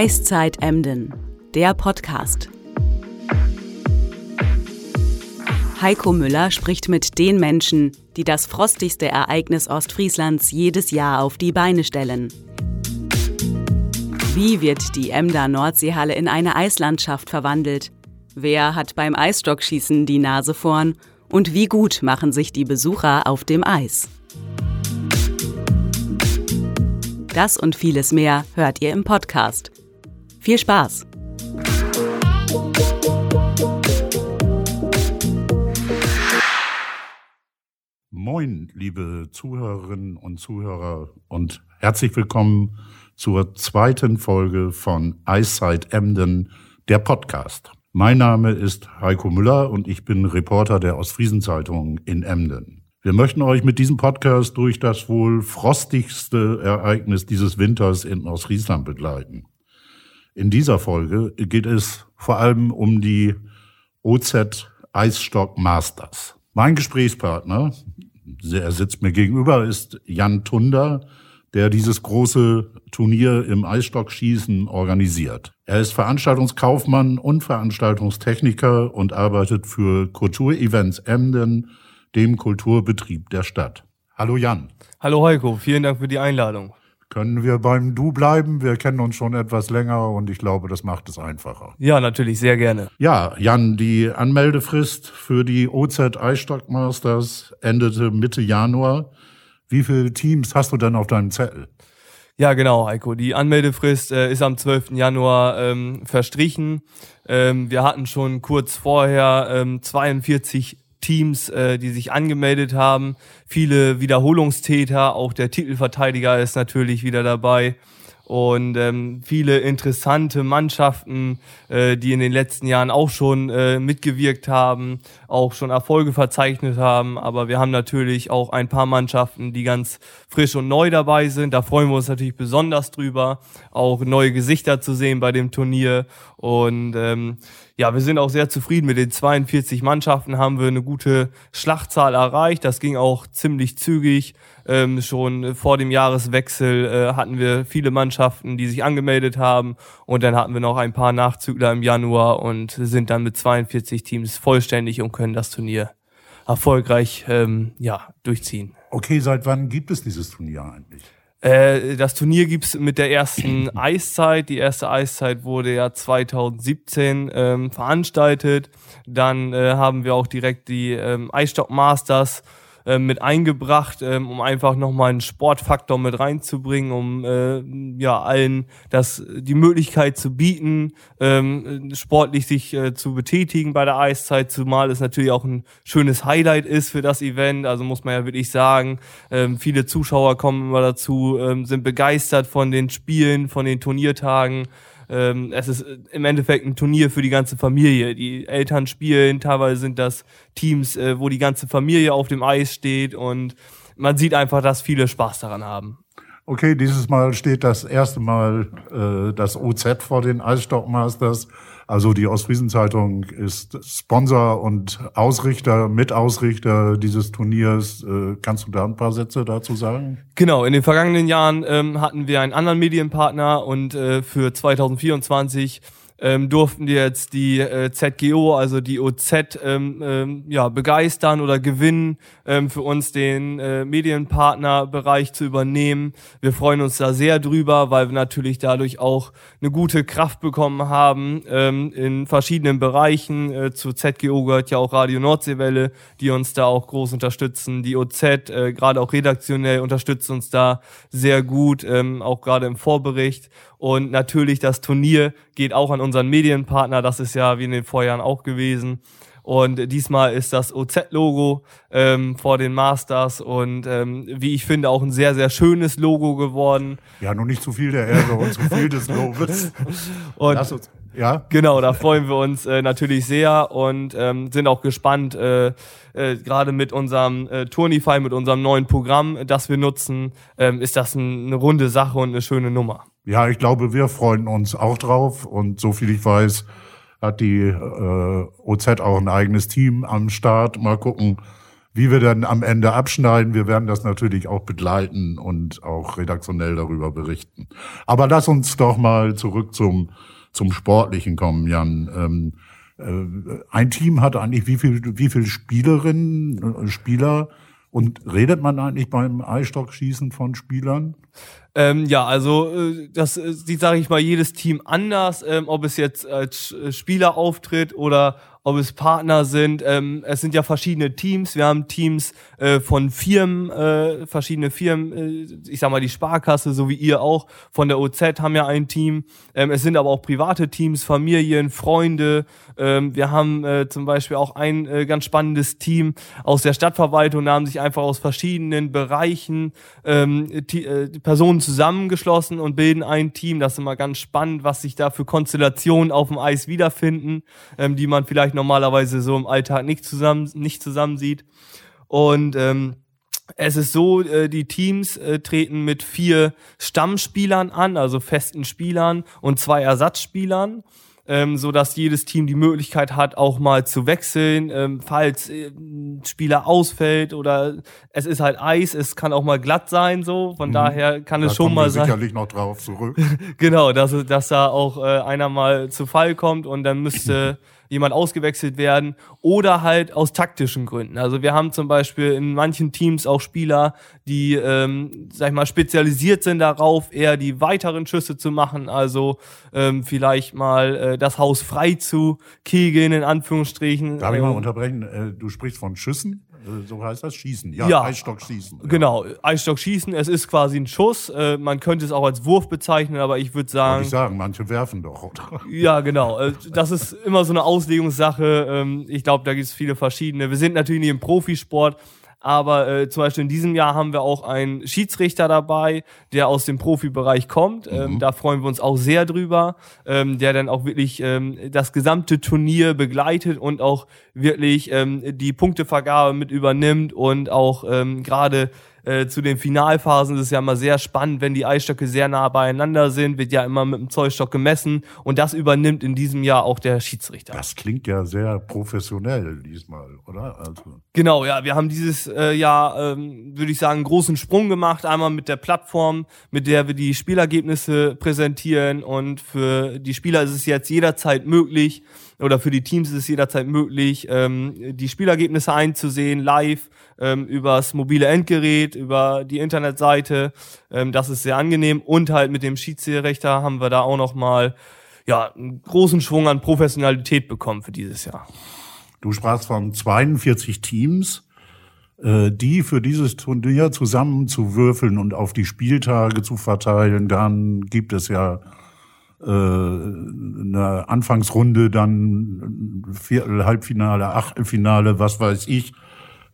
Eiszeit Emden, der Podcast. Heiko Müller spricht mit den Menschen, die das frostigste Ereignis Ostfrieslands jedes Jahr auf die Beine stellen. Wie wird die Emder Nordseehalle in eine Eislandschaft verwandelt? Wer hat beim Eisstockschießen die Nase vorn? Und wie gut machen sich die Besucher auf dem Eis? Das und vieles mehr hört ihr im Podcast. Viel Spaß! Moin, liebe Zuhörerinnen und Zuhörer und herzlich willkommen zur zweiten Folge von Eiszeit Emden, der Podcast. Mein Name ist Heiko Müller und ich bin Reporter der Ostfriesenzeitung in Emden. Wir möchten euch mit diesem Podcast durch das wohl frostigste Ereignis dieses Winters in Ostfriesland begleiten. In dieser Folge geht es vor allem um die OZ Eisstock Masters. Mein Gesprächspartner, er sitzt mir gegenüber, ist Jan Tunder, der dieses große Turnier im Eisstockschießen organisiert. Er ist Veranstaltungskaufmann und Veranstaltungstechniker und arbeitet für Kulturevents Emden dem Kulturbetrieb der Stadt. Hallo Jan. Hallo Heiko, vielen Dank für die Einladung. Können wir beim Du bleiben? Wir kennen uns schon etwas länger und ich glaube, das macht es einfacher. Ja, natürlich, sehr gerne. Ja, Jan, die Anmeldefrist für die OZ Eisstock Masters endete Mitte Januar. Wie viele Teams hast du denn auf deinem Zettel? Ja, genau, Heiko. Die Anmeldefrist äh, ist am 12. Januar ähm, verstrichen. Ähm, wir hatten schon kurz vorher ähm, 42 Teams, äh, die sich angemeldet haben. Viele Wiederholungstäter, auch der Titelverteidiger ist natürlich wieder dabei und ähm, viele interessante Mannschaften, äh, die in den letzten Jahren auch schon äh, mitgewirkt haben, auch schon Erfolge verzeichnet haben. Aber wir haben natürlich auch ein paar Mannschaften, die ganz frisch und neu dabei sind. Da freuen wir uns natürlich besonders drüber, auch neue Gesichter zu sehen bei dem Turnier. Und ähm, ja, wir sind auch sehr zufrieden mit den 42 Mannschaften, haben wir eine gute Schlachtzahl erreicht. Das ging auch ziemlich zügig. Ähm, schon vor dem Jahreswechsel äh, hatten wir viele Mannschaften, die sich angemeldet haben und dann hatten wir noch ein paar Nachzügler im Januar und sind dann mit 42 Teams vollständig und können das Turnier erfolgreich ähm, ja, durchziehen. Okay, seit wann gibt es dieses Turnier eigentlich? Äh, das Turnier gibt's mit der ersten Eiszeit. Die erste Eiszeit wurde ja 2017 ähm, veranstaltet. Dann äh, haben wir auch direkt die ähm, Eisstock Masters äh, mit eingebracht, ähm, um einfach nochmal einen Sportfaktor mit reinzubringen, um äh, ja allen das die Möglichkeit zu bieten, ähm, sportlich sich äh, zu betätigen bei der Eiszeit, zumal es natürlich auch ein schönes Highlight ist für das Event. Also muss man ja wirklich sagen, ähm, viele Zuschauer kommen immer dazu, ähm, sind begeistert von den Spielen, von den Turniertagen. Ähm, es ist äh, im Endeffekt ein Turnier für die ganze Familie. Die Eltern spielen, teilweise sind das Teams, äh, wo die ganze Familie auf dem Eis steht und man sieht einfach, dass viele Spaß daran haben. Okay, dieses Mal steht das erste Mal äh, das OZ vor den Eisstockmasters. Also die Ostfriesenzeitung ist Sponsor und Ausrichter, Mitausrichter dieses Turniers. Äh, kannst du da ein paar Sätze dazu sagen? Genau, in den vergangenen Jahren ähm, hatten wir einen anderen Medienpartner und äh, für 2024 ähm, durften wir jetzt die äh, ZGO, also die OZ, ähm, ähm, ja, begeistern oder gewinnen, ähm, für uns den äh, Medienpartnerbereich zu übernehmen. Wir freuen uns da sehr drüber, weil wir natürlich dadurch auch eine gute Kraft bekommen haben ähm, in verschiedenen Bereichen. Äh, zu ZGO gehört ja auch Radio Nordseewelle, die uns da auch groß unterstützen. Die OZ, äh, gerade auch redaktionell, unterstützt uns da sehr gut, ähm, auch gerade im Vorbericht. Und natürlich das Turnier geht auch an unseren Medienpartner. Das ist ja wie in den Vorjahren auch gewesen. Und diesmal ist das OZ-Logo ähm, vor den Masters und ähm, wie ich finde auch ein sehr, sehr schönes Logo geworden. Ja, nur nicht zu viel der Ehre und zu viel des Lobes. und uns, ja? Genau, da freuen wir uns äh, natürlich sehr und ähm, sind auch gespannt, äh, äh, gerade mit unserem äh, Turnify, mit unserem neuen Programm, das wir nutzen, ähm, ist das ein, eine runde Sache und eine schöne Nummer. Ja, ich glaube, wir freuen uns auch drauf. Und so viel ich weiß, hat die äh, OZ auch ein eigenes Team am Start. Mal gucken, wie wir dann am Ende abschneiden. Wir werden das natürlich auch begleiten und auch redaktionell darüber berichten. Aber lass uns doch mal zurück zum, zum Sportlichen kommen, Jan. Ähm, äh, ein Team hat eigentlich wie viel, wie viel Spielerinnen, äh, Spieler und redet man eigentlich beim Eisstockschießen von Spielern? Ähm, ja, also äh, das sieht, sage ich mal, jedes Team anders, ähm, ob es jetzt als Spieler auftritt oder ob es Partner sind. Ähm, es sind ja verschiedene Teams. Wir haben Teams äh, von Firmen, äh, verschiedene Firmen. Äh, ich sag mal die Sparkasse, so wie ihr auch von der OZ haben ja ein Team. Ähm, es sind aber auch private Teams, Familien, Freunde. Ähm, wir haben äh, zum Beispiel auch ein äh, ganz spannendes Team aus der Stadtverwaltung. Da haben sich einfach aus verschiedenen Bereichen ähm, die, äh, Personen zusammengeschlossen und bilden ein Team. Das ist immer ganz spannend, was sich da für Konstellationen auf dem Eis wiederfinden, ähm, die man vielleicht normalerweise so im Alltag nicht zusammen nicht zusammen sieht. Und ähm, es ist so, äh, die Teams äh, treten mit vier Stammspielern an, also festen Spielern und zwei Ersatzspielern ähm, so dass jedes Team die Möglichkeit hat, auch mal zu wechseln, ähm, falls äh, ein Spieler ausfällt oder es ist halt Eis, es kann auch mal glatt sein, so. Von mhm. daher kann da es schon mal sein. sicherlich noch drauf zurück. genau, dass, dass da auch äh, einer mal zu Fall kommt und dann müsste jemand ausgewechselt werden oder halt aus taktischen Gründen. Also wir haben zum Beispiel in manchen Teams auch Spieler, die, ähm, sag ich mal, spezialisiert sind darauf, eher die weiteren Schüsse zu machen, also ähm, vielleicht mal äh, das Haus frei zu kegeln, in Anführungsstrichen. Darf ich mal ähm, unterbrechen? Äh, du sprichst von Schüssen? So heißt das, schießen. Ja, ja Eisstockschießen. Ja. Genau, Eisstockschießen. Es ist quasi ein Schuss. Äh, man könnte es auch als Wurf bezeichnen, aber ich würde sagen. Würde ich sagen, manche werfen doch, oder? Ja, genau. Äh, das ist immer so eine Auslegungssache. Ähm, ich glaube, da gibt es viele verschiedene. Wir sind natürlich nicht im Profisport, aber äh, zum Beispiel in diesem Jahr haben wir auch einen Schiedsrichter dabei, der aus dem Profibereich kommt. Ähm, mhm. da freuen wir uns auch sehr drüber, ähm, der dann auch wirklich ähm, das gesamte Turnier begleitet und auch wirklich ähm, die Punktevergabe mit übernimmt und auch ähm, gerade äh, zu den Finalphasen ist es ja immer sehr spannend, wenn die Eisstöcke sehr nah beieinander sind, wird ja immer mit dem Zollstock gemessen und das übernimmt in diesem Jahr auch der Schiedsrichter. Das klingt ja sehr professionell diesmal, oder? Also. Genau, ja, wir haben dieses äh, Jahr, ähm, würde ich sagen, großen Sprung gemacht, einmal mit der Plattform, mit der wir die Spielergebnisse präsentieren und für die Spieler ist es jetzt jederzeit möglich, oder für die Teams ist es jederzeit möglich, ähm, die Spielergebnisse einzusehen, live, ähm, übers mobile Endgerät, über die Internetseite. Ähm, das ist sehr angenehm. Und halt mit dem Schiedsrichter haben wir da auch nochmal ja, einen großen Schwung an Professionalität bekommen für dieses Jahr. Du sprachst von 42 Teams äh, die für dieses Turnier zusammenzuwürfeln und auf die Spieltage zu verteilen, dann gibt es ja äh, eine Anfangsrunde, dann Viertel, Halbfinale, Achtelfinale, was weiß ich.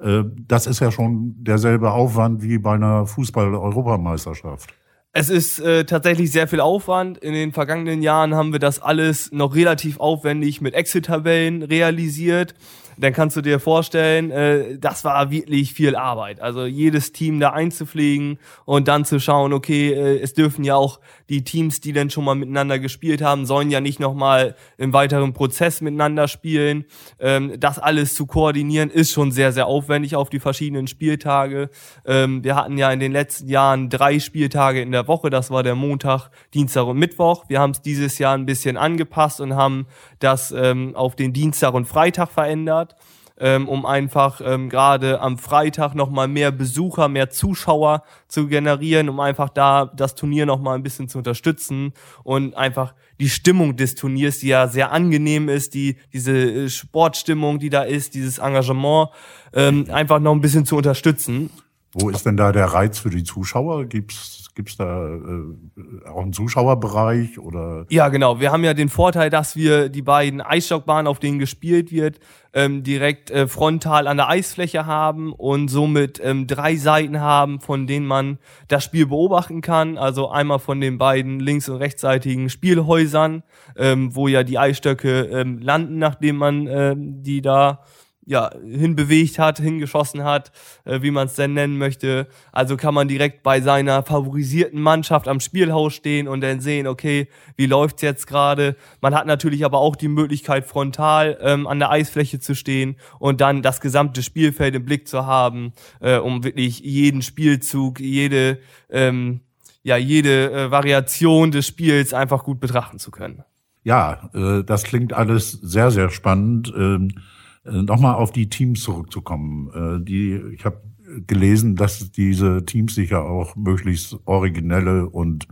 Äh, das ist ja schon derselbe Aufwand wie bei einer Fußball-Europameisterschaft. Es ist äh, tatsächlich sehr viel Aufwand. In den vergangenen Jahren haben wir das alles noch relativ aufwendig mit Excel-Tabellen realisiert dann kannst du dir vorstellen, äh, das war wirklich viel Arbeit. Also jedes Team da einzupflegen und dann zu schauen, okay, äh, es dürfen ja auch die Teams, die dann schon mal miteinander gespielt haben, sollen ja nicht nochmal im weiteren Prozess miteinander spielen. Ähm, das alles zu koordinieren ist schon sehr, sehr aufwendig auf die verschiedenen Spieltage. Ähm, wir hatten ja in den letzten Jahren drei Spieltage in der Woche. Das war der Montag, Dienstag und Mittwoch. Wir haben es dieses Jahr ein bisschen angepasst und haben das ähm, auf den Dienstag und Freitag verändert, ähm, um einfach ähm, gerade am Freitag nochmal mehr Besucher, mehr Zuschauer zu generieren, um einfach da das Turnier nochmal ein bisschen zu unterstützen und einfach die Stimmung des Turniers, die ja sehr angenehm ist, die diese äh, Sportstimmung, die da ist, dieses Engagement, ähm, einfach noch ein bisschen zu unterstützen. Wo ist denn da der Reiz für die Zuschauer? Gibt's Gibt's da äh, auch einen Zuschauerbereich oder? Ja, genau. Wir haben ja den Vorteil, dass wir die beiden Eisstockbahnen, auf denen gespielt wird, ähm, direkt äh, frontal an der Eisfläche haben und somit ähm, drei Seiten haben, von denen man das Spiel beobachten kann. Also einmal von den beiden links- und rechtsseitigen Spielhäusern, ähm, wo ja die Eisstöcke ähm, landen, nachdem man ähm, die da ja, hinbewegt hat, hingeschossen hat, äh, wie man es denn nennen möchte. Also kann man direkt bei seiner favorisierten Mannschaft am Spielhaus stehen und dann sehen, okay, wie läuft's jetzt gerade. Man hat natürlich aber auch die Möglichkeit, frontal ähm, an der Eisfläche zu stehen und dann das gesamte Spielfeld im Blick zu haben, äh, um wirklich jeden Spielzug, jede, ähm, ja, jede äh, Variation des Spiels einfach gut betrachten zu können. Ja, äh, das klingt alles sehr, sehr spannend. Ähm äh, Nochmal auf die Teams zurückzukommen. Äh, die, ich habe gelesen, dass diese Teams sich ja auch möglichst originelle und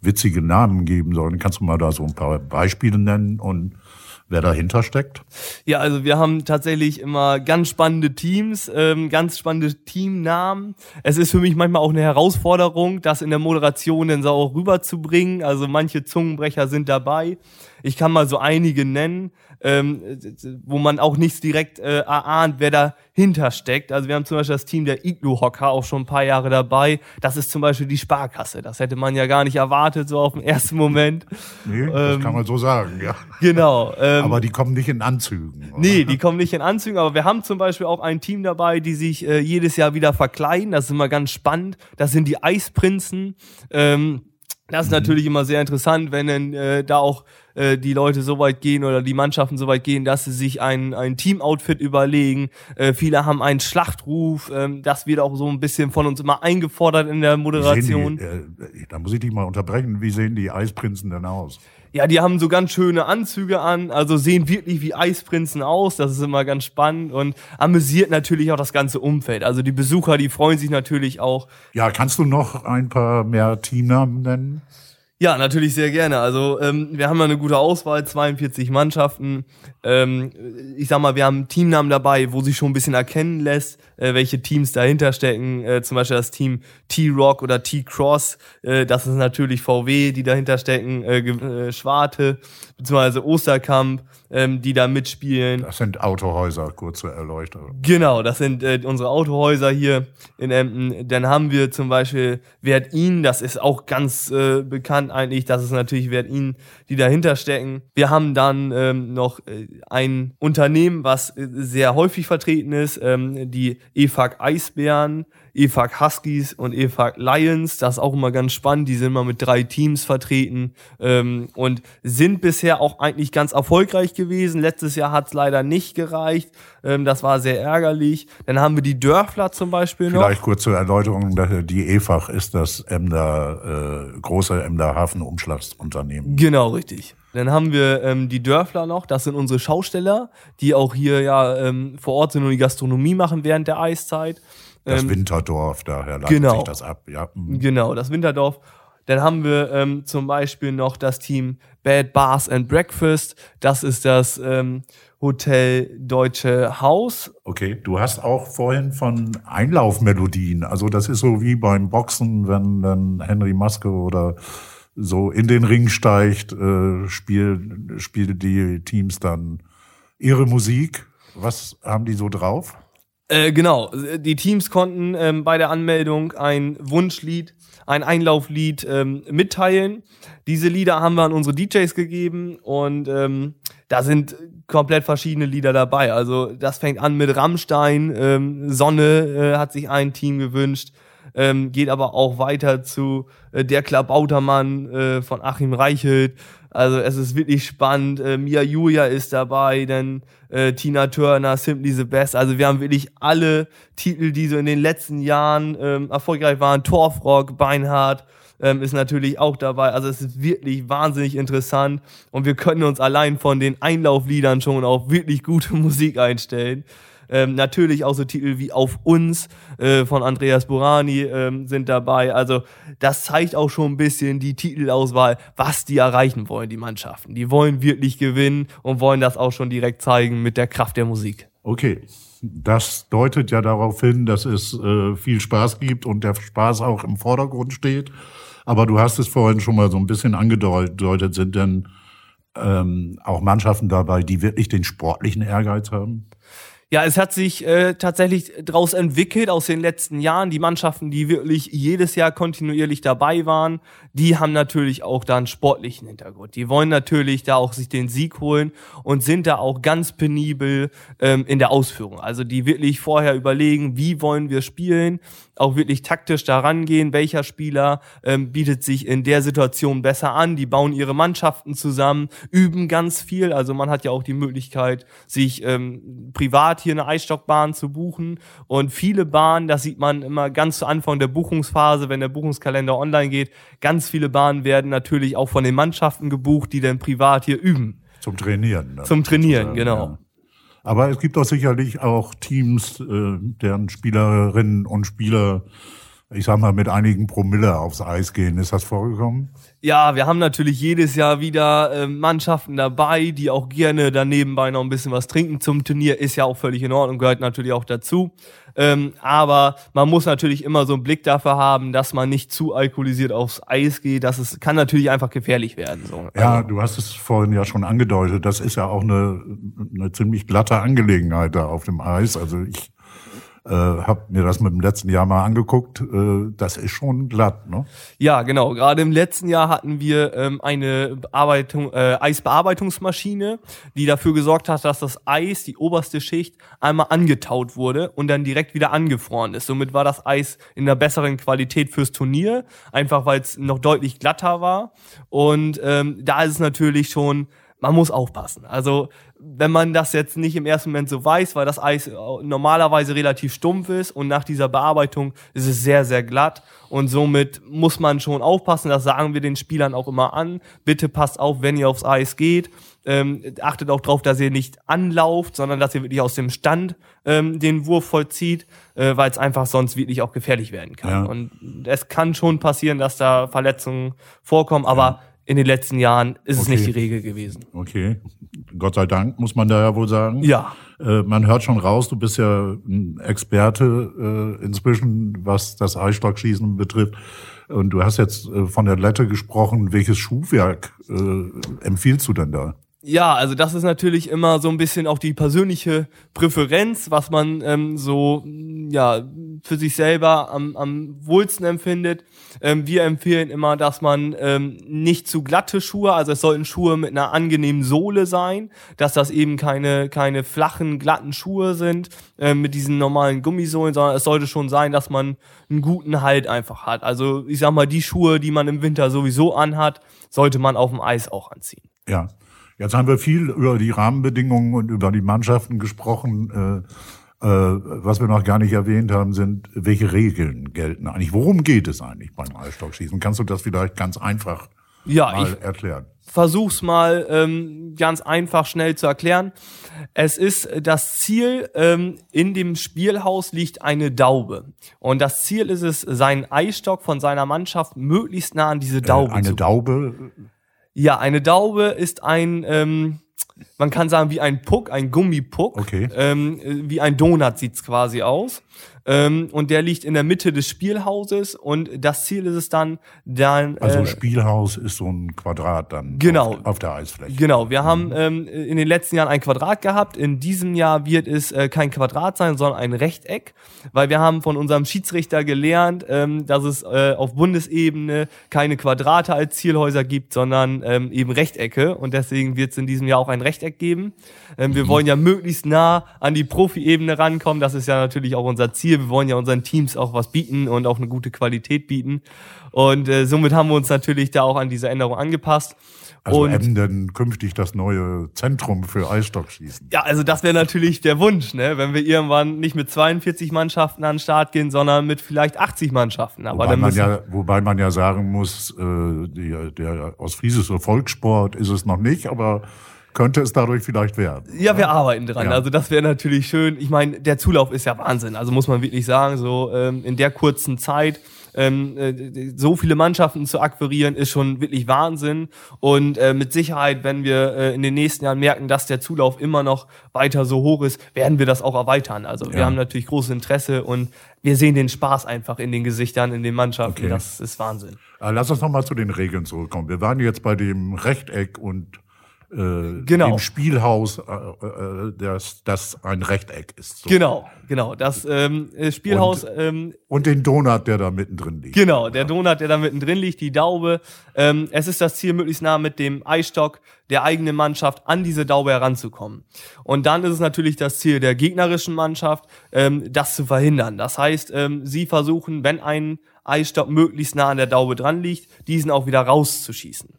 witzige Namen geben sollen. Kannst du mal da so ein paar Beispiele nennen und wer dahinter steckt? Ja, also wir haben tatsächlich immer ganz spannende Teams, ähm, ganz spannende Teamnamen. Es ist für mich manchmal auch eine Herausforderung, das in der Moderation dann so auch rüberzubringen. Also manche Zungenbrecher sind dabei. Ich kann mal so einige nennen ähm, wo man auch nicht direkt äh, erahnt, wer dahinter steckt. Also wir haben zum Beispiel das Team der Iglu-Hocker auch schon ein paar Jahre dabei. Das ist zum Beispiel die Sparkasse. Das hätte man ja gar nicht erwartet, so auf den ersten Moment. Nee, ähm, das kann man so sagen, ja. Genau. Ähm, aber die kommen nicht in Anzügen. Oder? Nee, die kommen nicht in Anzügen, aber wir haben zum Beispiel auch ein Team dabei, die sich äh, jedes Jahr wieder verkleiden. Das ist immer ganz spannend. Das sind die Eisprinzen. Ähm, das ist mhm. natürlich immer sehr interessant, wenn dann äh, da auch äh, die Leute so weit gehen oder die Mannschaften so weit gehen, dass sie sich ein, ein Team-Outfit überlegen. Äh, viele haben einen Schlachtruf. Ähm, das wird auch so ein bisschen von uns immer eingefordert in der Moderation. Die, äh, da muss ich dich mal unterbrechen. Wie sehen die Eisprinzen denn aus? Ja, die haben so ganz schöne Anzüge an, also sehen wirklich wie Eisprinzen aus. Das ist immer ganz spannend und amüsiert natürlich auch das ganze Umfeld. Also die Besucher, die freuen sich natürlich auch. Ja, kannst du noch ein paar mehr Teamnamen nennen? Ja, natürlich sehr gerne. Also ähm, wir haben ja eine gute Auswahl, 42 Mannschaften. Ähm, ich sag mal, wir haben Teamnamen dabei, wo sich schon ein bisschen erkennen lässt, äh, welche Teams dahinter stecken. Äh, zum Beispiel das Team T-Rock oder T-Cross. Äh, das ist natürlich VW, die dahinter stecken. Äh, äh, Schwarte beziehungsweise Osterkamp, ähm, die da mitspielen. Das sind Autohäuser, kurze Erleuchtung. Genau, das sind äh, unsere Autohäuser hier in Emden. Dann haben wir zum Beispiel Wert ihn, das ist auch ganz äh, bekannt eigentlich, das ist natürlich Wert ihn, die dahinter stecken. Wir haben dann ähm, noch äh, ein Unternehmen, was äh, sehr häufig vertreten ist, ähm, die EFAG Eisbären. EFAG Huskies und EFAG Lions. Das ist auch immer ganz spannend. Die sind immer mit drei Teams vertreten ähm, und sind bisher auch eigentlich ganz erfolgreich gewesen. Letztes Jahr hat es leider nicht gereicht. Ähm, das war sehr ärgerlich. Dann haben wir die Dörfler zum Beispiel noch. Vielleicht kurz zur Erläuterung. Die EFAG ist das Emder, äh, große Emder Hafenumschlagsunternehmen. Genau, richtig. Dann haben wir ähm, die Dörfler noch, das sind unsere Schausteller, die auch hier ja ähm, vor Ort sind und die Gastronomie machen während der Eiszeit. Das ähm, Winterdorf, daher leitet genau, sich das ab. Ja. Mhm. Genau, das Winterdorf. Dann haben wir ähm, zum Beispiel noch das Team Bad Bars and Breakfast. Das ist das ähm, Hotel Deutsche Haus. Okay, du hast auch vorhin von Einlaufmelodien. Also das ist so wie beim Boxen, wenn dann Henry Maske oder so in den Ring steigt, äh, spielen spiel die Teams dann ihre Musik. Was haben die so drauf? Äh, genau, die Teams konnten ähm, bei der Anmeldung ein Wunschlied, ein Einlauflied ähm, mitteilen. Diese Lieder haben wir an unsere DJs gegeben und ähm, da sind komplett verschiedene Lieder dabei. Also das fängt an mit Rammstein, ähm, Sonne äh, hat sich ein Team gewünscht, ähm, geht aber auch weiter zu äh, Der Klabautermann äh, von Achim Reichelt also es ist wirklich spannend. Äh, Mia Julia ist dabei, dann äh, Tina Turner, Simply the Best. Also wir haben wirklich alle Titel, die so in den letzten Jahren ähm, erfolgreich waren. Torfrock, Beinhardt ähm, ist natürlich auch dabei. Also es ist wirklich wahnsinnig interessant und wir können uns allein von den Einlaufliedern schon auf wirklich gute Musik einstellen. Ähm, natürlich auch so Titel wie Auf uns äh, von Andreas Burani ähm, sind dabei. Also das zeigt auch schon ein bisschen die Titelauswahl, was die erreichen wollen, die Mannschaften. Die wollen wirklich gewinnen und wollen das auch schon direkt zeigen mit der Kraft der Musik. Okay. Das deutet ja darauf hin, dass es äh, viel Spaß gibt und der Spaß auch im Vordergrund steht. Aber du hast es vorhin schon mal so ein bisschen angedeutet, sind denn ähm, auch Mannschaften dabei, die wirklich den sportlichen Ehrgeiz haben? Ja, es hat sich äh, tatsächlich daraus entwickelt aus den letzten Jahren. Die Mannschaften, die wirklich jedes Jahr kontinuierlich dabei waren, die haben natürlich auch da einen sportlichen Hintergrund. Die wollen natürlich da auch sich den Sieg holen und sind da auch ganz penibel ähm, in der Ausführung. Also die wirklich vorher überlegen, wie wollen wir spielen, auch wirklich taktisch daran gehen, welcher Spieler ähm, bietet sich in der Situation besser an. Die bauen ihre Mannschaften zusammen, üben ganz viel. Also man hat ja auch die Möglichkeit, sich ähm, privat hier eine Eisstockbahn zu buchen. Und viele Bahnen, das sieht man immer ganz zu Anfang der Buchungsphase, wenn der Buchungskalender online geht, ganz viele Bahnen werden natürlich auch von den Mannschaften gebucht, die dann privat hier üben. Zum Trainieren. Ne? Zum Trainieren, genau. Ja. Aber es gibt doch sicherlich auch Teams, äh, deren Spielerinnen und Spieler, ich sag mal, mit einigen Promille aufs Eis gehen. Ist das vorgekommen? Ja, wir haben natürlich jedes Jahr wieder äh, Mannschaften dabei, die auch gerne daneben bei noch ein bisschen was trinken zum Turnier. Ist ja auch völlig in Ordnung, gehört natürlich auch dazu. Ähm, aber man muss natürlich immer so einen Blick dafür haben, dass man nicht zu alkoholisiert aufs Eis geht. Das ist, kann natürlich einfach gefährlich werden. So. Ja, du hast es vorhin ja schon angedeutet. Das ist ja auch eine, eine ziemlich glatte Angelegenheit da auf dem Eis. Also ich äh, habe mir das mit dem letzten Jahr mal angeguckt. Äh, das ist schon glatt, ne? Ja, genau. Gerade im letzten Jahr hatten wir ähm, eine Bearbeitung, äh, Eisbearbeitungsmaschine, die dafür gesorgt hat, dass das Eis, die oberste Schicht, einmal angetaut wurde und dann direkt wieder angefroren ist. Somit war das Eis in einer besseren Qualität fürs Turnier, einfach weil es noch deutlich glatter war. Und ähm, da ist es natürlich schon man muss aufpassen. Also wenn man das jetzt nicht im ersten Moment so weiß, weil das Eis normalerweise relativ stumpf ist und nach dieser Bearbeitung ist es sehr, sehr glatt und somit muss man schon aufpassen, das sagen wir den Spielern auch immer an. Bitte passt auf, wenn ihr aufs Eis geht. Ähm, achtet auch darauf, dass ihr nicht anlauft, sondern dass ihr wirklich aus dem Stand ähm, den Wurf vollzieht, äh, weil es einfach sonst wirklich auch gefährlich werden kann. Ja. Und es kann schon passieren, dass da Verletzungen vorkommen, aber ja in den letzten Jahren ist okay. es nicht die Regel gewesen. Okay. Gott sei Dank, muss man da ja wohl sagen. Ja. Äh, man hört schon raus, du bist ja ein Experte äh, inzwischen, was das Eisstockschießen betrifft. Und du hast jetzt äh, von der Lette gesprochen. Welches Schuhwerk äh, empfiehlst du denn da? Ja, also das ist natürlich immer so ein bisschen auch die persönliche Präferenz, was man ähm, so ja für sich selber am, am wohlsten empfindet. Ähm, wir empfehlen immer, dass man ähm, nicht zu glatte Schuhe, also es sollten Schuhe mit einer angenehmen Sohle sein, dass das eben keine keine flachen glatten Schuhe sind äh, mit diesen normalen Gummisohlen, sondern es sollte schon sein, dass man einen guten Halt einfach hat. Also ich sag mal, die Schuhe, die man im Winter sowieso anhat, sollte man auf dem Eis auch anziehen. Ja. Jetzt haben wir viel über die Rahmenbedingungen und über die Mannschaften gesprochen. Äh, äh, was wir noch gar nicht erwähnt haben, sind, welche Regeln gelten eigentlich? Worum geht es eigentlich beim Eisstockschießen? Kannst du das vielleicht ganz einfach ja, mal ich erklären? Versuch's mal ähm, ganz einfach schnell zu erklären. Es ist das Ziel, ähm, in dem Spielhaus liegt eine Daube. Und das Ziel ist es, seinen Eisstock von seiner Mannschaft möglichst nah an diese Daube äh, eine zu Daube ja, eine Daube ist ein, ähm, man kann sagen, wie ein Puck, ein Gummipuck. Okay. Ähm, wie ein Donut sieht's quasi aus. Ähm, und der liegt in der Mitte des Spielhauses und das Ziel ist es dann, dann. Also äh, Spielhaus ist so ein Quadrat dann genau, auf, auf der Eisfläche. Genau, wir mhm. haben ähm, in den letzten Jahren ein Quadrat gehabt. In diesem Jahr wird es äh, kein Quadrat sein, sondern ein Rechteck, weil wir haben von unserem Schiedsrichter gelernt, ähm, dass es äh, auf Bundesebene keine Quadrate als Zielhäuser gibt, sondern ähm, eben Rechtecke und deswegen wird es in diesem Jahr auch ein Rechteck geben. Ähm, wir mhm. wollen ja möglichst nah an die Profi-Ebene rankommen. Das ist ja natürlich auch unser Ziel wir wollen ja unseren Teams auch was bieten und auch eine gute Qualität bieten. Und äh, somit haben wir uns natürlich da auch an diese Änderung angepasst. Also und, Emden künftig das neue Zentrum für Eisstockschießen. Ja, also das wäre natürlich der Wunsch, ne? wenn wir irgendwann nicht mit 42 Mannschaften an den Start gehen, sondern mit vielleicht 80 Mannschaften. Aber wobei, man ja, wobei man ja sagen muss, äh, die, der ostfriesische Volkssport ist es noch nicht, aber könnte es dadurch vielleicht werden. Ja, wir arbeiten dran. Ja. Also das wäre natürlich schön. Ich meine, der Zulauf ist ja Wahnsinn. Also muss man wirklich sagen, so ähm, in der kurzen Zeit ähm, äh, so viele Mannschaften zu akquirieren, ist schon wirklich Wahnsinn. Und äh, mit Sicherheit, wenn wir äh, in den nächsten Jahren merken, dass der Zulauf immer noch weiter so hoch ist, werden wir das auch erweitern. Also ja. wir haben natürlich großes Interesse und wir sehen den Spaß einfach in den Gesichtern, in den Mannschaften. Okay. Das ist Wahnsinn. Lass uns nochmal zu den Regeln zurückkommen. Wir waren jetzt bei dem Rechteck und äh, genau. dem Spielhaus, äh, äh, das, das ein Rechteck ist. So. Genau, genau. Das ähm, äh, Spielhaus. Und, ähm, und den Donut, der da mittendrin liegt. Genau, der Donut, der da mittendrin liegt, die Daube. Ähm, es ist das Ziel, möglichst nah mit dem Eisstock der eigenen Mannschaft an diese Daube heranzukommen. Und dann ist es natürlich das Ziel der gegnerischen Mannschaft, ähm, das zu verhindern. Das heißt, ähm, sie versuchen, wenn ein Eisstock möglichst nah an der Daube dran liegt, diesen auch wieder rauszuschießen.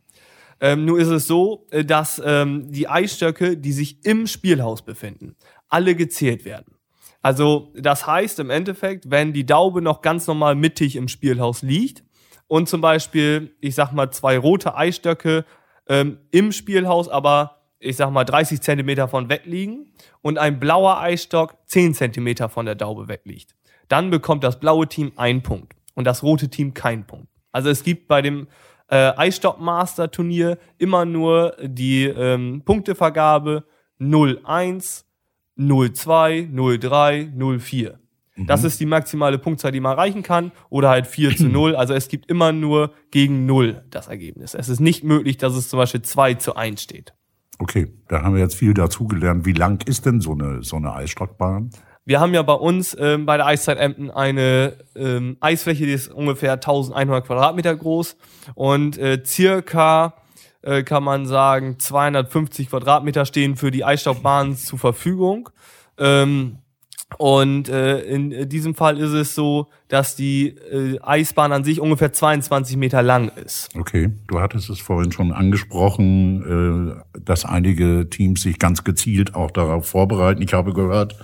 Ähm, nun ist es so, äh, dass ähm, die Eisstöcke, die sich im Spielhaus befinden, alle gezählt werden. Also das heißt im Endeffekt, wenn die Daube noch ganz normal mittig im Spielhaus liegt und zum Beispiel, ich sag mal, zwei rote Eisstöcke ähm, im Spielhaus, aber ich sag mal 30 Zentimeter von weg liegen und ein blauer Eisstock 10 Zentimeter von der Daube weg liegt, dann bekommt das blaue Team einen Punkt und das rote Team keinen Punkt. Also es gibt bei dem äh, Eisstock-Master-Turnier immer nur die ähm, Punktevergabe 01, 02, 03, 04. Das ist die maximale Punktzahl, die man erreichen kann. Oder halt 4 zu 0. Also es gibt immer nur gegen 0 das Ergebnis. Es ist nicht möglich, dass es zum Beispiel 2 zu 1 steht. Okay, da haben wir jetzt viel dazugelernt. Wie lang ist denn so eine, so eine Eisstockbahn? Wir haben ja bei uns ähm, bei der Eiszeit Emden eine ähm, Eisfläche, die ist ungefähr 1100 Quadratmeter groß und äh, circa äh, kann man sagen 250 Quadratmeter stehen für die Eisstockbahnen zur Verfügung. Ähm, und äh, in diesem Fall ist es so, dass die äh, Eisbahn an sich ungefähr 22 Meter lang ist. Okay, du hattest es vorhin schon angesprochen, äh, dass einige Teams sich ganz gezielt auch darauf vorbereiten. Ich habe gehört,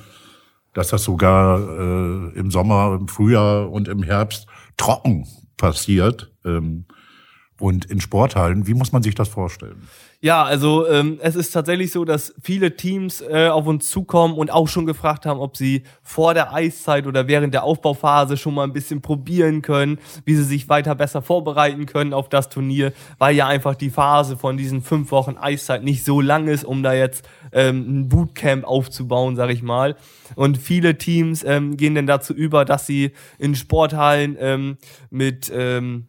dass das sogar äh, im Sommer, im Frühjahr und im Herbst trocken passiert. Ähm, und in Sporthallen, wie muss man sich das vorstellen? Ja, also ähm, es ist tatsächlich so, dass viele Teams äh, auf uns zukommen und auch schon gefragt haben, ob sie vor der Eiszeit oder während der Aufbauphase schon mal ein bisschen probieren können, wie sie sich weiter besser vorbereiten können auf das Turnier, weil ja einfach die Phase von diesen fünf Wochen Eiszeit nicht so lang ist, um da jetzt ähm, ein Bootcamp aufzubauen, sag ich mal. Und viele Teams ähm, gehen dann dazu über, dass sie in Sporthallen ähm, mit ähm,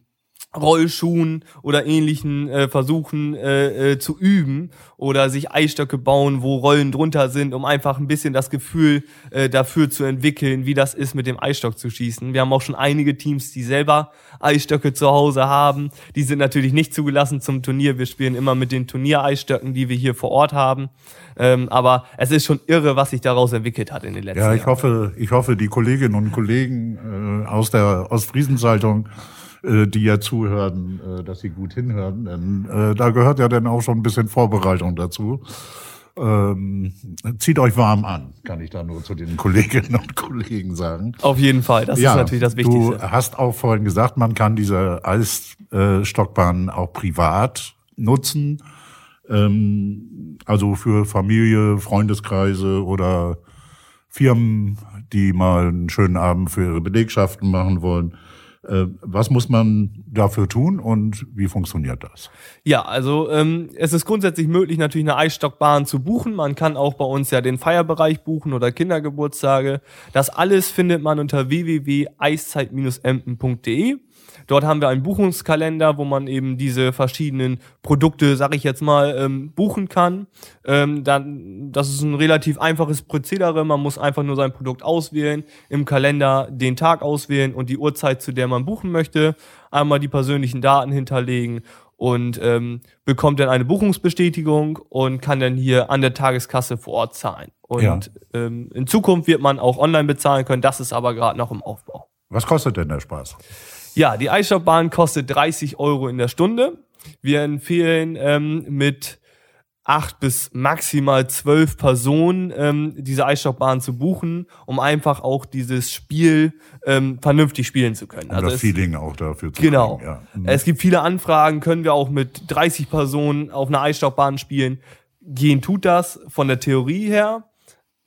Rollschuhen oder ähnlichen äh, versuchen äh, äh, zu üben oder sich Eisstöcke bauen, wo Rollen drunter sind, um einfach ein bisschen das Gefühl äh, dafür zu entwickeln, wie das ist, mit dem Eisstock zu schießen. Wir haben auch schon einige Teams, die selber Eisstöcke zu Hause haben. Die sind natürlich nicht zugelassen zum Turnier. Wir spielen immer mit den Turniereisstöcken, die wir hier vor Ort haben. Ähm, aber es ist schon irre, was sich daraus entwickelt hat in den letzten Jahren. Ja, ich Jahren. hoffe, ich hoffe, die Kolleginnen und Kollegen äh, aus der Ostfriesenzeitung äh, die ja zuhören, äh, dass sie gut hinhören. Denn äh, da gehört ja dann auch schon ein bisschen Vorbereitung dazu. Ähm, zieht euch warm an, kann ich da nur zu den Kolleginnen und Kollegen sagen. Auf jeden Fall, das ja, ist natürlich das Wichtigste. Du hast auch vorhin gesagt, man kann diese Eisstockbahn auch privat nutzen. Ähm, also für Familie, Freundeskreise oder Firmen, die mal einen schönen Abend für ihre Belegschaften machen wollen. Äh, was muss man dafür tun und wie funktioniert das? Ja, also ähm, es ist grundsätzlich möglich, natürlich eine Eisstockbahn zu buchen. Man kann auch bei uns ja den Feierbereich buchen oder Kindergeburtstage. Das alles findet man unter www.eiszeit-emden.de. Dort haben wir einen Buchungskalender, wo man eben diese verschiedenen Produkte, sag ich jetzt mal, ähm, buchen kann. Ähm, dann, das ist ein relativ einfaches Prozedere. Man muss einfach nur sein Produkt auswählen, im Kalender den Tag auswählen und die Uhrzeit, zu der man buchen möchte. Einmal die persönlichen Daten hinterlegen und ähm, bekommt dann eine Buchungsbestätigung und kann dann hier an der Tageskasse vor Ort zahlen. Und ja. ähm, in Zukunft wird man auch online bezahlen können. Das ist aber gerade noch im Aufbau. Was kostet denn der Spaß? Ja, die Eisstockbahn kostet 30 Euro in der Stunde. Wir empfehlen ähm, mit acht bis maximal zwölf Personen ähm, diese Eisstockbahn zu buchen, um einfach auch dieses Spiel ähm, vernünftig spielen zu können. Um also das Feeling auch dafür zu Genau. Kriegen, ja. mhm. Es gibt viele Anfragen, können wir auch mit 30 Personen auf einer Eisstockbahn spielen. Gehen tut das von der Theorie her.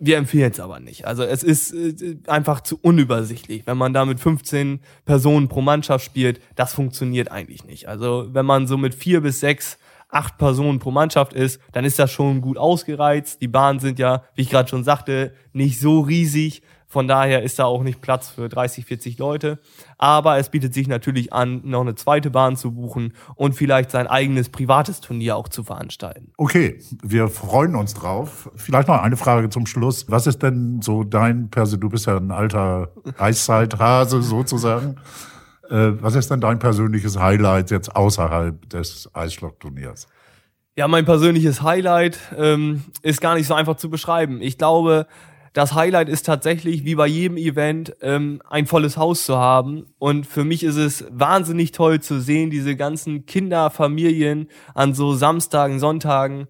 Wir empfehlen es aber nicht. Also es ist äh, einfach zu unübersichtlich. Wenn man da mit 15 Personen pro Mannschaft spielt, das funktioniert eigentlich nicht. Also wenn man so mit vier bis sechs, acht Personen pro Mannschaft ist, dann ist das schon gut ausgereizt. Die Bahnen sind ja, wie ich gerade schon sagte, nicht so riesig, Von daher ist da auch nicht Platz für 30, 40 Leute. Aber es bietet sich natürlich an, noch eine zweite Bahn zu buchen und vielleicht sein eigenes privates Turnier auch zu veranstalten. Okay, wir freuen uns drauf. Vielleicht noch eine Frage zum Schluss. Was ist denn so dein Perse? Du bist ja ein alter Eiszeithase sozusagen. Äh, was ist denn dein persönliches Highlight jetzt außerhalb des Eisstockturniers? Ja, mein persönliches Highlight ähm, ist gar nicht so einfach zu beschreiben. Ich glaube, das Highlight ist tatsächlich, wie bei jedem Event, ähm, ein volles Haus zu haben. Und für mich ist es wahnsinnig toll zu sehen, diese ganzen Kinder, Familien an so Samstagen, Sonntagen,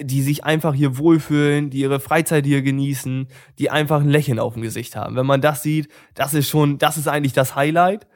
die sich einfach hier wohlfühlen, die ihre Freizeit hier genießen, die einfach ein Lächeln auf dem Gesicht haben. Wenn man das sieht, das ist schon, das ist eigentlich das Highlight.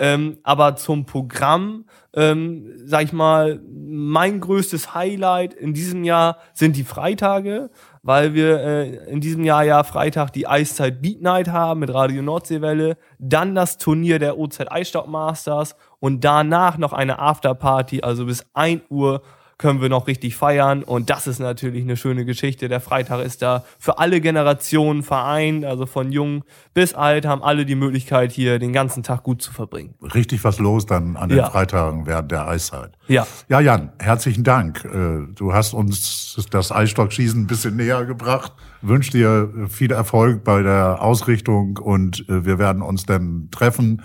Ähm, aber zum Programm, ähm, sag ich mal, mein größtes Highlight in diesem Jahr sind die Freitage, weil wir äh, in diesem Jahr ja Freitag die Eiszeit Beat Night haben mit Radio Nordseewelle, dann das Turnier der OZ Eisstock Masters und danach noch eine Afterparty, also bis 1 Uhr können wir noch richtig feiern. Und das ist natürlich eine schöne Geschichte. Der Freitag ist da für alle Generationen vereint, also von jung bis alt, haben alle die Möglichkeit, hier den ganzen Tag gut zu verbringen. Richtig was los dann an den ja. Freitagen während der Eiszeit. Ja. Ja, Jan, herzlichen Dank. Äh, du hast uns das Eisstockschießen ein bisschen näher gebracht. Wünsche dir viel Erfolg bei der Ausrichtung und äh, wir werden uns dann treffen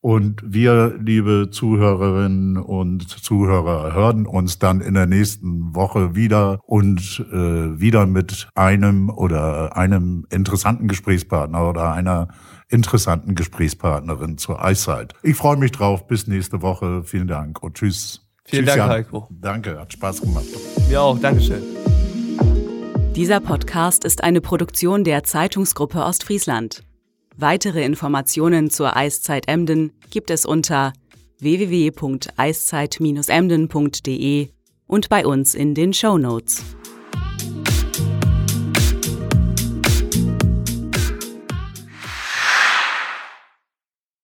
und wir, liebe Zuhörerinnen und Zuhörer, hören uns dann in der nächsten Woche wieder und äh, wieder mit einem oder einem interessanten Gesprächspartner oder einer interessanten Gesprächspartnerin zur Eiszeit. Ich freue mich drauf. Bis nächste Woche. Vielen Dank und tschüss. Vielen tschüss, Dank, Jan. Heiko. Danke, hat Spaß gemacht. Mir auch. Dankeschön. Dieser Podcast ist eine Produktion der Zeitungsgruppe Ostfriesland. Weitere Informationen zur Eiszeit Emden gibt es unter www.eiszeit-emden.de und bei uns in den Show Notes.